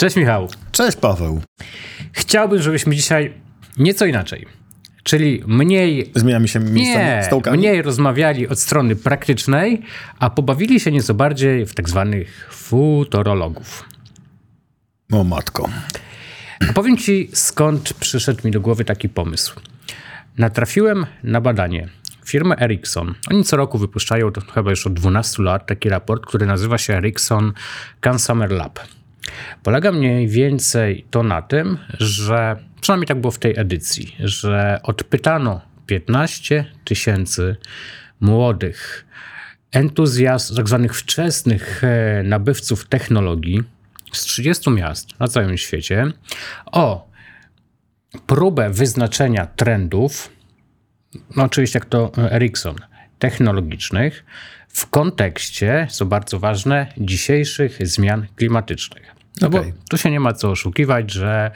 Cześć Michał. Cześć Paweł. Chciałbym, żebyśmy dzisiaj nieco inaczej. Czyli mniej. Zmieniamy się miejscami, Nie, mniej rozmawiali od strony praktycznej, a pobawili się nieco bardziej w tak zwanych futurologów. O matko. A powiem ci, skąd przyszedł mi do głowy taki pomysł. Natrafiłem na badanie firmy Ericsson. Oni co roku wypuszczają, to chyba już od 12 lat, taki raport, który nazywa się Ericsson Consumer Lab. Polega mniej więcej to na tym, że przynajmniej tak było w tej edycji, że odpytano 15 tysięcy młodych entuzjastów, tak zwanych wczesnych e, nabywców technologii z 30 miast na całym świecie o próbę wyznaczenia trendów, no oczywiście jak to Ericsson, technologicznych w kontekście, co bardzo ważne, dzisiejszych zmian klimatycznych. No Okej. bo tu się nie ma co oszukiwać, że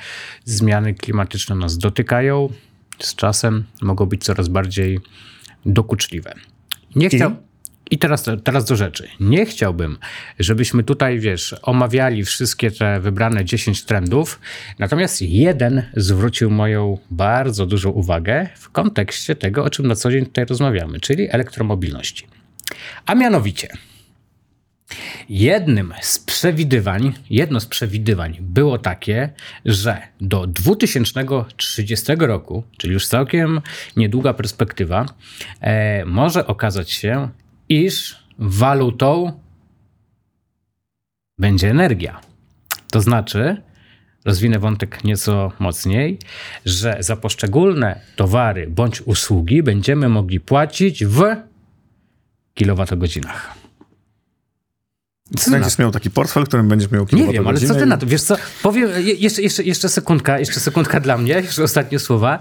zmiany klimatyczne nas dotykają, z czasem mogą być coraz bardziej dokuczliwe. Nie chciał... I teraz, teraz do rzeczy. Nie chciałbym, żebyśmy tutaj, wiesz, omawiali wszystkie te wybrane 10 trendów, natomiast jeden zwrócił moją bardzo dużą uwagę w kontekście tego, o czym na co dzień tutaj rozmawiamy, czyli elektromobilności. A mianowicie, jednym z przewidywań, jedno z przewidywań było takie, że do 2030 roku, czyli już całkiem niedługa perspektywa, e, może okazać się, iż walutą będzie energia. To znaczy, rozwinę wątek nieco mocniej, że za poszczególne towary bądź usługi będziemy mogli płacić w kilowatogodzinach. Co Będziesz miał taki portfel, w którym będziesz miał nie wiem, ale co ty na to? Wiesz co, powiem, je- jeszcze, jeszcze, jeszcze sekundka, jeszcze sekundka dla mnie, jeszcze ostatnie słowa.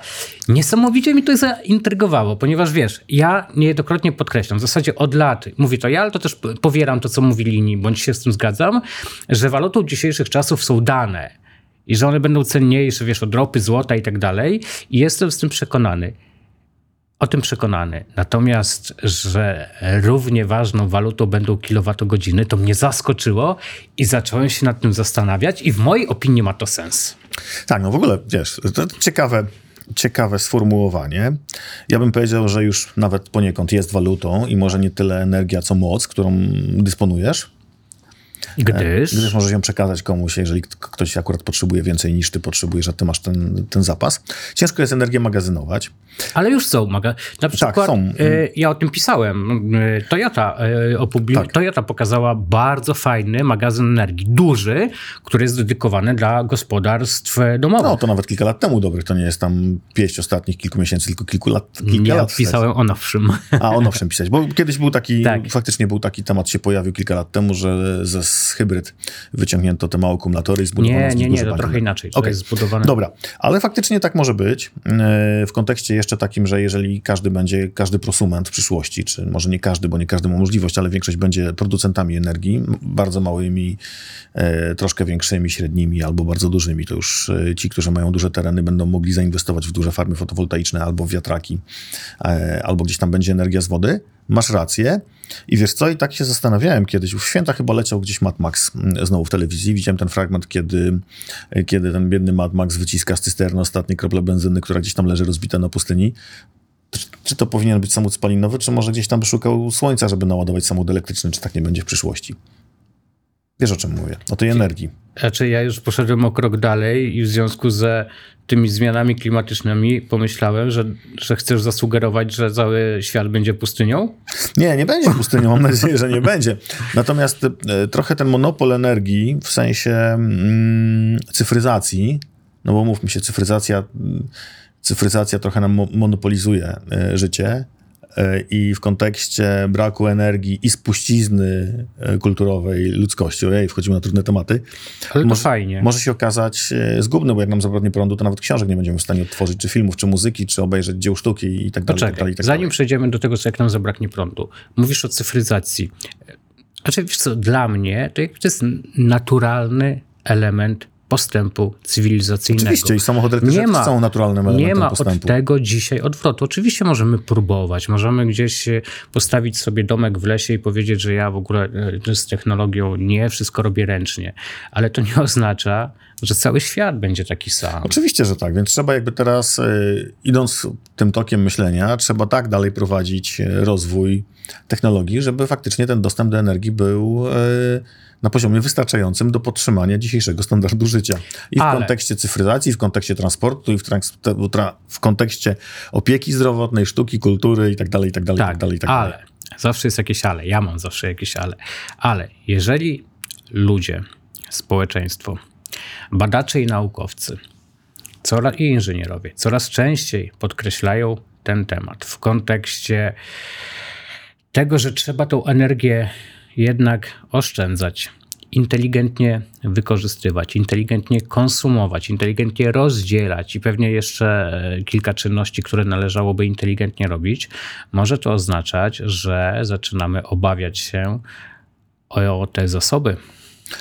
Niesamowicie mi to zaintrygowało, ponieważ wiesz, ja niejednokrotnie podkreślam, w zasadzie od lat, mówię to ja, ale to też powieram to, co mówili inni, bądź się z tym zgadzam, że walutą dzisiejszych czasów są dane i że one będą cenniejsze, wiesz, od ropy, złota i tak dalej i jestem z tym przekonany. O tym przekonany. Natomiast, że równie ważną walutą będą kilowatogodziny, to mnie zaskoczyło i zacząłem się nad tym zastanawiać i w mojej opinii ma to sens. Tak, no w ogóle, wiesz, to ciekawe, ciekawe sformułowanie. Ja bym powiedział, że już nawet poniekąd jest walutą i może nie tyle energia, co moc, którą dysponujesz. Gdyż, Gdyż możesz ją przekazać komuś, jeżeli ktoś akurat potrzebuje więcej niż ty potrzebujesz, a ty masz ten, ten zapas. Ciężko jest energię magazynować. ale już są. Maga... Na przykład, są. e, ja o tym pisałem. E, Toyota, e, opubli... Tak. Toyota pokazała bardzo fajny magazyn energii, duży, który jest dedykowany dla gospodarstw e, domowych. No to nawet kilka lat temu dobrych, to nie jest tam pieść ostatnich kilku miesięcy, tylko kilku lat. Kilka Nie lat pisałem o nowszym. A on owszem pisać, bo kiedyś był taki, Tak. faktycznie był taki temat, się pojawił kilka lat temu, że ze z hybryd wyciągnięto te małe akumulatory i zbudowano Nie, z nie, nie, to trochę inaczej. Okej. jest zbudowane. Dobra, ale faktycznie tak może być e, w kontekście jeszcze takim, że jeżeli każdy będzie, każdy prosument w przyszłości, czy może nie każdy, bo nie każdy ma możliwość, ale większość będzie producentami energii, bardzo małymi, e, troszkę większymi, średnimi albo bardzo dużymi, to już e, ci, którzy mają duże tereny, będą mogli zainwestować w duże farmy fotowoltaiczne albo w wiatraki, albo gdzieś tam będzie energia z wody. Masz rację. I wiesz co, i tak się zastanawiałem kiedyś, w święta chyba leciał gdzieś Mad Max mm, znowu w telewizji, widziałem ten fragment, kiedy, kiedy ten biedny Mad Max wyciska z cysterny ostatnie krople benzyny, która gdzieś tam leży rozbita na pustyni. Czy, czy to powinien być samochód spalinowy, czy może gdzieś tam by szukał słońca, żeby naładować samochód elektryczny, czy tak nie będzie w przyszłości? Wiesz o czym mówię, o tej energii. Znaczy, ja już poszedłem o krok dalej i w związku ze tymi zmianami klimatycznymi pomyślałem, że, że chcesz zasugerować, że cały świat będzie pustynią? Nie, nie będzie pustynią, mam nadzieję, że nie będzie. Natomiast e, trochę ten monopol energii w sensie mm, cyfryzacji, no bo mówmy się, cyfryzacja, mm, cyfryzacja trochę nam mo- monopolizuje e, życie i w kontekście braku energii i spuścizny e, kulturowej ludzkości, ojej, wchodzimy na trudne tematy, Ale to Może- fajnie. może się okazać e, zgubny, bo jak nam zabraknie prądu, to nawet książek nie będziemy w stanie odtworzyć, czy filmów, czy muzyki, czy obejrzeć dzieł sztuki i tak dalej. tak Poczekaj, dalej, i tak zanim dalej. przejdziemy do tego, co jak nam zabraknie prądu. Mówisz o cyfryzacji. Znaczy, wiesz co, dla mnie to jest naturalny element postępu cywilizacyjnego. Oczywiście i samochody elektryczne nie ma, są naturalnym elementem Nie ma postępu. od tego dzisiaj odwrotu. Oczywiście możemy próbować, możemy gdzieś e, postawić sobie domek w lesie i powiedzieć, że ja w ogóle e, z technologią nie, wszystko robię ręcznie. Ale to nie oznacza, że cały świat będzie taki sam. Oczywiście, że tak, więc trzeba jakby teraz, y, idąc tym tokiem myślenia, trzeba tak dalej prowadzić rozwój technologii, żeby faktycznie ten dostęp do energii był y, na poziomie wystarczającym do podtrzymania dzisiejszego standardu życia. I w Ale- kontekście cyfryzacji, w kontekście transportu, i w, trans, w kontekście opieki zdrowotnej, sztuki, kultury i tak dalej, i tak dalej, i tak Tak, dalej, i tak dalej. ale zawsze jest jakieś ale. Ja mam zawsze jakieś ale. Ale jeżeli ludzie, społeczeństwo, badacze i naukowcy coraz, i inżynierowie coraz częściej podkreślają ten temat w kontekście tego, że trzeba tą energię jednak oszczędzać, inteligentnie wykorzystywać, inteligentnie konsumować, inteligentnie rozdzielać i pewnie jeszcze e, kilka czynności, które należałoby inteligentnie robić, może to oznaczać, że zaczynamy obawiać się o, o te zasoby.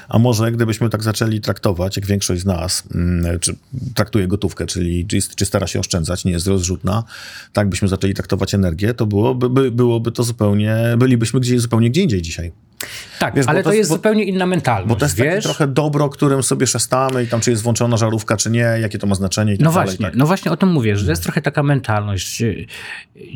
A może gdybyśmy tak zaczęli traktować, jak większość z nas mm, czy traktuje gotówkę, czyli czy, czy stara się oszczędzać, nie jest rozrzutna, tak byśmy zaczęli traktować energię, to byłoby, by, byłoby to zupełnie, bylibyśmy gdzieś, zupełnie gdzie indziej dzisiaj. Tak, Wiesz, ale to to jest- bo- zupełnie inna mentalność. Bo to jest wiesz? trochę dobro, którym sobie szastamy i tam czy jest włączona żarówka, czy nie, jakie to ma znaczenie i tak No dalej. właśnie, Tak. no właśnie o tym mówię, że to jest trochę taka mentalność. y,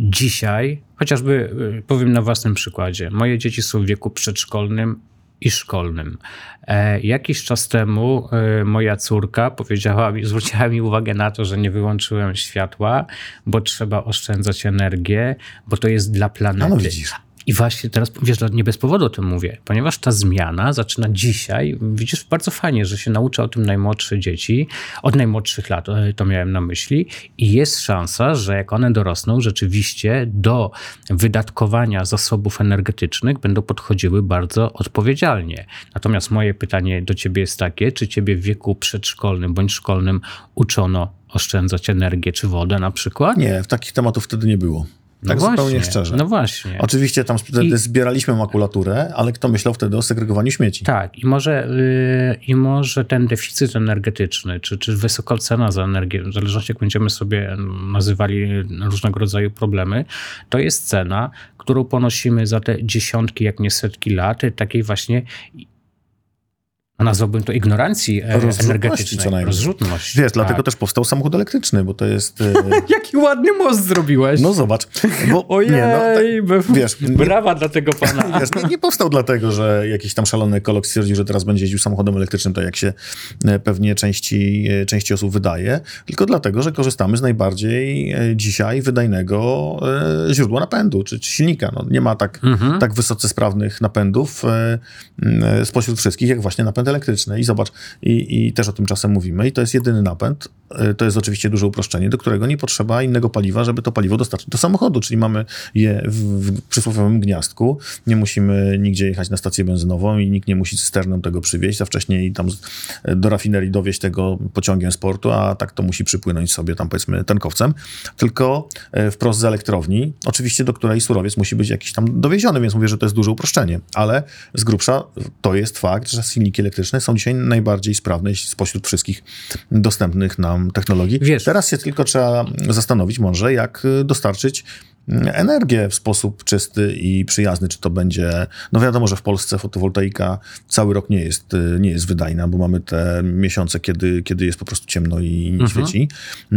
Dzisiaj, chociażby y, powiem na własnym przykładzie, moje dzieci są w wieku przedszkolnym i szkolnym. E, jakiś czas temu e, moja córka powiedziała mi, zwróciła mi uwagę na to, że nie wyłączyłem światła, bo trzeba oszczędzać energię, bo to jest dla planety. No widzisz. I właśnie teraz, wiesz, nie bez powodu o tym mówię, ponieważ ta zmiana zaczyna dzisiaj, widzisz, bardzo fajnie, że się naucza o tym najmłodsze dzieci, od najmłodszych lat, e, to miałem na myśli, i jest szansa, że jak one dorosną, rzeczywiście do wydatkowania zasobów energetycznych będą podchodziły bardzo odpowiedzialnie. Natomiast moje pytanie do ciebie jest takie, czy ciebie w wieku przedszkolnym bądź szkolnym uczono oszczędzać energię czy wodę na przykład? Nie, takich tematów wtedy nie było. Tak no zupełnie właśnie, szczerze. No właśnie. Oczywiście tam wtedy zbieraliśmy makulaturę, ale kto myślał wtedy o segregowaniu śmieci? Tak, i może, yy, i może ten deficyt energetyczny, czy, czy wysoka cena za energię, w zależności jak będziemy sobie nazywali różnego rodzaju problemy, to jest cena, którą ponosimy za te dziesiątki, jak nie setki lat, takiej właśnie, no nazwałbym to ignorancji e, energetycznej. co najmniej. Rozrzutność. Wiesz, dlatego tak. też powstał samochód elektryczny, bo to jest... e, Jaki ładny most zrobiłeś. No zobacz. Bo, Ojej, nie, no, tak, wiesz, nie- brawa dla tego pana. Wiesz, nie, nie powstał dlatego, że jakiś tam szalony ekolog stwierdził, że teraz będzie jeździł samochodem elektrycznym, tak jak się e, pewnie części, części osób wydaje, tylko dlatego, że korzystamy z najbardziej dzisiaj wydajnego źródła napędu, czy, czy silnika. No, nie ma tak, Mhm. tak wysoce sprawnych napędów spośród wszystkich, jak właśnie napęd elektryczny. I zobacz, i, i też o tym czasem mówimy, i to jest jedyny napęd, to jest oczywiście duże uproszczenie, do którego nie potrzeba innego paliwa, żeby to paliwo dostarczyć do samochodu, czyli mamy je w, w przysłowiowym gniazdku, nie musimy nigdzie jechać na stację benzynową i nikt nie musi cysterną tego przywieźć, a wcześniej tam z- do rafinerii dowieść tego pociągiem sportu, a tak to musi przypłynąć sobie tam powiedzmy tankowcem, tylko e, wprost z elektrowni, oczywiście do której surowiec musi być jakiś tam dowieziony, więc mówię, że to jest duże uproszczenie, ale z grubsza to jest fakt, że silniki elektryczne są dzisiaj najbardziej sprawne spośród wszystkich dostępnych nam technologii. Wiesz- Teraz się tylko trzeba zastanowić może, jak y, dostarczyć mm, energię w sposób czysty i przyjazny, czy to będzie, no wiadomo, że w Polsce fotowoltaika cały rok nie jest, y, nie jest wydajna, bo mamy te miesiące, kiedy, kiedy jest po prostu ciemno i nie świeci. Y,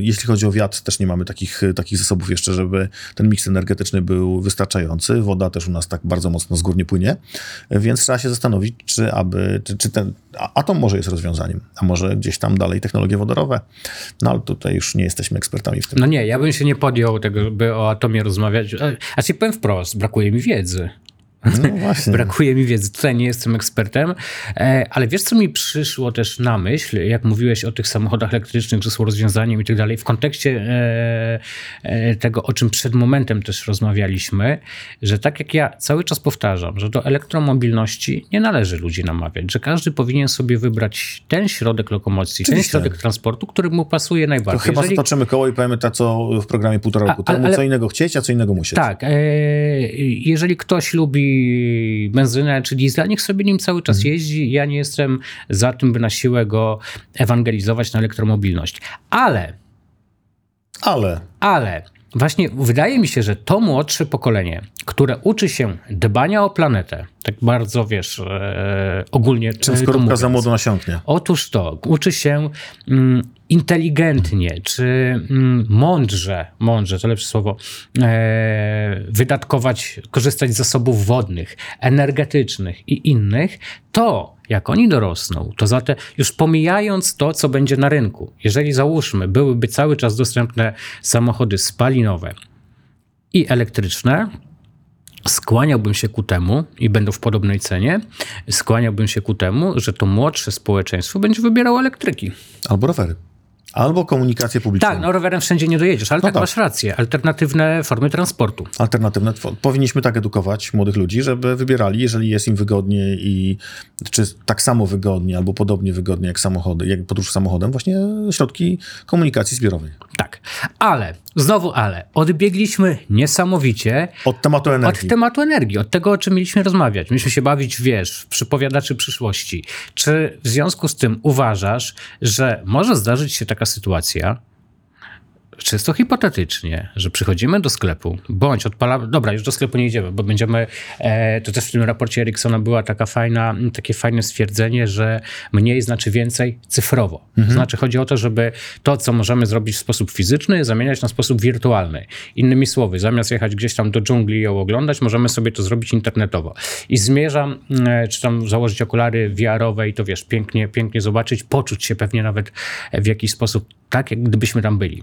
Jeśli chodzi o wiatr, też nie mamy takich, takich zasobów jeszcze, żeby ten miks energetyczny był wystarczający. Woda też u nas tak bardzo mocno z gór nie płynie, więc trzeba się zastanowić, czy aby, czy, czy ten atom może jest rozwiązaniem, a może gdzieś tam dalej technologie wodorowe. No ale tutaj już nie jesteśmy ekspertami w tym. No nie, ja bym się nie podjął tego, by o atomie rozmawiać. Ci powiem wprost, brakuje mi wiedzy. No. Brakuje mi wiedzy. Tutaj nie jestem ekspertem, e, ale wiesz, co mi przyszło też na myśl, jak mówiłeś o tych samochodach elektrycznych, że są rozwiązaniem i tak dalej, w kontekście e, e, tego, o czym przed momentem też rozmawialiśmy, że tak jak ja cały czas powtarzam, że do elektromobilności nie należy ludzi namawiać, że każdy powinien sobie wybrać ten środek lokomocji, ten Oczywiście. środek transportu, który mu pasuje To najbardziej. chyba Jeżeli- zatoczymy koło i powiemy tak, co w programie półtora roku A- temu, ale- co innego chcieć, a co innego musieć. Tak. Jeżeli ktoś lubi benzynę czy diesla, niech sobie nim cały czas jeździ. Ja nie jestem za tym, by na siłę go ewangelizować na elektromobilność. Ale Ale ale właśnie wydaje mi się, że to młodsze pokolenie, które uczy się dbania o planetę, tak bardzo wiesz, e, ogólnie czym e, skorupka mówiąc. za młodo nasiąknie. Otóż to, uczy się mm, inteligentnie, czy mm, mądrze, mądrze, to lepsze słowo, e, wydatkować, korzystać z zasobów wodnych, energetycznych i innych, to jak oni dorosną, to za te, już pomijając to, co będzie na rynku, jeżeli załóżmy, byłyby cały czas dostępne samochody spalinowe i elektryczne, skłaniałbym się ku temu, i będą w podobnej cenie, skłaniałbym się ku temu, że to młodsze społeczeństwo będzie wybierało elektryki. Albo rowery. Albo komunikację publiczną. Tak, no rowerem wszędzie nie dojedziesz, ale tak, tak. masz rację. Alternatywne formy transportu. alternatywne. Powinniśmy tak edukować młodych ludzi, żeby wybierali, jeżeli jest im wygodnie i czy tak samo wygodnie albo podobnie wygodnie jak samochody, jak podróż samochodem, właśnie środki komunikacji zbiorowej. Tak. Ale, znowu ale, odbiegliśmy niesamowicie Od tematu energii. od tematu energii, od tego, o czym mieliśmy rozmawiać. Mieliśmy się bawić, wiesz, przypowiadaczy przyszłości. Czy w związku z tym uważasz, że może zdarzyć się taka sytuacja, czysto hipotetycznie, że przychodzimy do sklepu, bądź odpalamy, dobra, już do sklepu nie idziemy, bo będziemy, e, to też w tym raporcie Ericssona była taka fajna, takie fajne stwierdzenie, że mniej znaczy więcej cyfrowo. To znaczy chodzi o to, żeby to, co możemy zrobić w sposób fizyczny, zamieniać na sposób wirtualny. Innymi słowy, zamiast jechać gdzieś tam do dżungli i ją oglądać, możemy sobie to zrobić internetowo. I zmierzam, e, czy tam założyć okulary VR-owe i to wiesz, pięknie, pięknie zobaczyć, poczuć się pewnie nawet w jakiś sposób tak, jak gdybyśmy tam byli.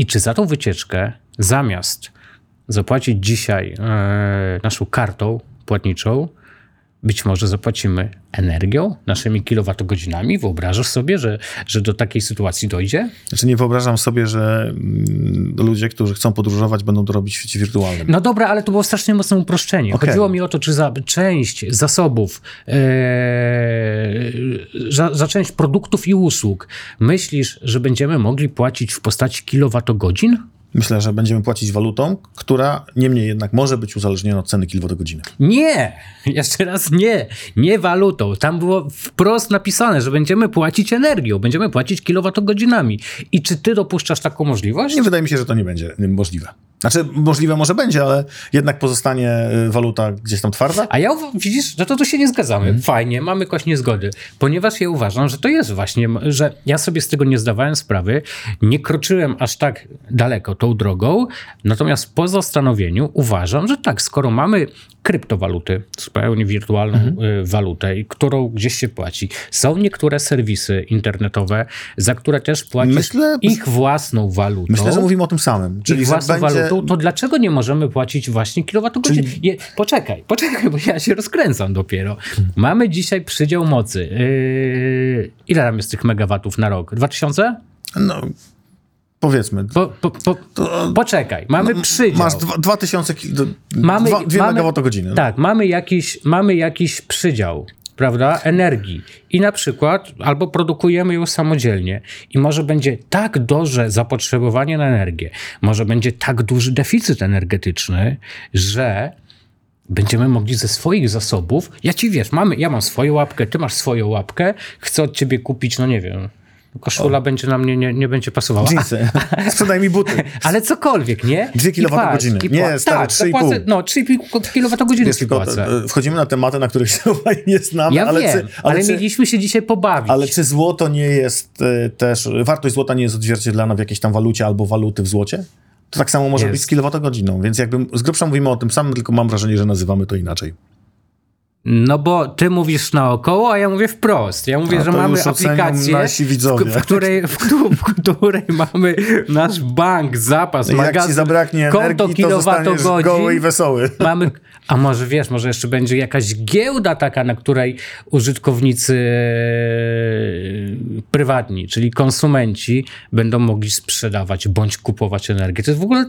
I czy za tą wycieczkę, zamiast zapłacić dzisiaj e, naszą kartą płatniczą, być może zapłacimy energią, naszymi kilowatogodzinami? Wyobrażasz sobie, że, że do takiej sytuacji dojdzie? Znaczy nie wyobrażam sobie, że mm, ludzie, którzy chcą podróżować, będą to robić w świecie wirtualnym. No dobra, ale to było strasznie mocne uproszczenie. Okej. Chodziło mi o to, czy za część zasobów, e, za, za część produktów i usług myślisz, że będziemy mogli płacić w postaci kilowatogodzin? Myślę, że będziemy płacić walutą, która niemniej jednak może być uzależniona od ceny kilowatogodziny. Nie, jeszcze raz nie, nie walutą. Tam było wprost napisane, że będziemy płacić energią, będziemy płacić kilowatogodzinami. I czy ty dopuszczasz taką możliwość? Nie wydaje mi się, że to nie będzie możliwe. Znaczy, możliwe może będzie, ale jednak pozostanie y, waluta gdzieś tam twarda. A ja widzisz, że to tu się nie zgadzamy. Mhm. Fajnie, mamy kość niezgody, ponieważ ja uważam, że to jest właśnie, że ja sobie z tego nie zdawałem sprawy, nie kroczyłem aż tak daleko tą drogą, natomiast po zastanowieniu uważam, że tak, skoro mamy kryptowaluty, zupełnie wirtualną Mhm. y, walutę, którą gdzieś się płaci, są niektóre serwisy internetowe, za które też płacisz Myślę- ich własną walutą. Myślę, że mówimy o tym samym. Czyli ich własną będzie... walutą, to dlaczego nie możemy płacić właśnie kilowatogodzin? Je, poczekaj, poczekaj, bo ja się rozkręcam dopiero. Mamy dzisiaj przydział mocy. Yy, ile tam jest tych megawatów na rok? 2000? No, powiedzmy. Po, po, po, poczekaj, mamy przydział. Masz dwa- 2000, ki- d- Mamy- dwa, dwie mamy- megawattogodziny. Tak, mamy jakiś, mamy jakiś przydział, prawda, energii. I na przykład albo produkujemy ją samodzielnie. I może będzie tak duże zapotrzebowanie na energię, może będzie tak duży deficyt energetyczny, że będziemy mogli ze swoich zasobów, ja ci wiesz, mamy, ja mam swoją łapkę, ty masz swoją łapkę, chcę od ciebie kupić, no nie wiem, koszula będzie na mnie, nie, nie będzie pasowała. Jeansy. Sprzedaj mi buty. Ale cokolwiek, nie? Dwie I kilowatogodziny. patrz, i Nie, stary, tak, 3,5. zapłacę- No, 3,5 kilowatogodziny Jest ci tylko, płacę. e, wchodzimy na tematy, na których się nie znamy, Ja ale, wiem, czy, ale, ale, czy, mieliśmy się dzisiaj pobawić. ale czy złoto nie jest e, też, wartość złota nie jest odzwierciedlana w jakiejś tam walucie albo waluty w złocie? To tak samo może Jest. być z kilowatogodziną, więc jakby z grubsza mówimy o tym samym, tylko mam wrażenie, że nazywamy to inaczej. No bo ty mówisz naokoło, a ja mówię wprost. Ja mówię, A że mamy aplikację. W, w, której, w, w której mamy nasz bank, zapas, Jak magazyn, ci zabraknie konto energii, to zostaniesz goły i kilowatogodzin. wesoły. Mamy, a może wiesz, może jeszcze będzie jakaś giełda taka, na której użytkownicy e, prywatni, czyli konsumenci będą mogli sprzedawać bądź kupować energię. To jest w ogóle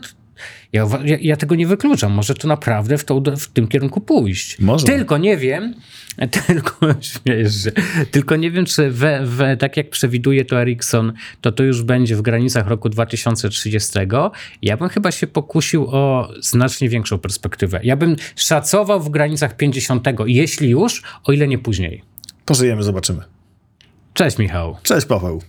Ja, ja, ja tego nie wykluczam. Może to naprawdę w, tą, w tym kierunku pójść. Może. Tylko nie wiem, tylko śmiejesz się, tylko nie wiem, czy we, we, tak jak przewiduje to Ericsson, to to już będzie w granicach roku 2030. Ja bym chyba się pokusił o znacznie większą perspektywę. Ja bym szacował w granicach 50, jeśli już, o ile nie później. Pożyjemy, zobaczymy. Cześć Michał. Cześć, Paweł.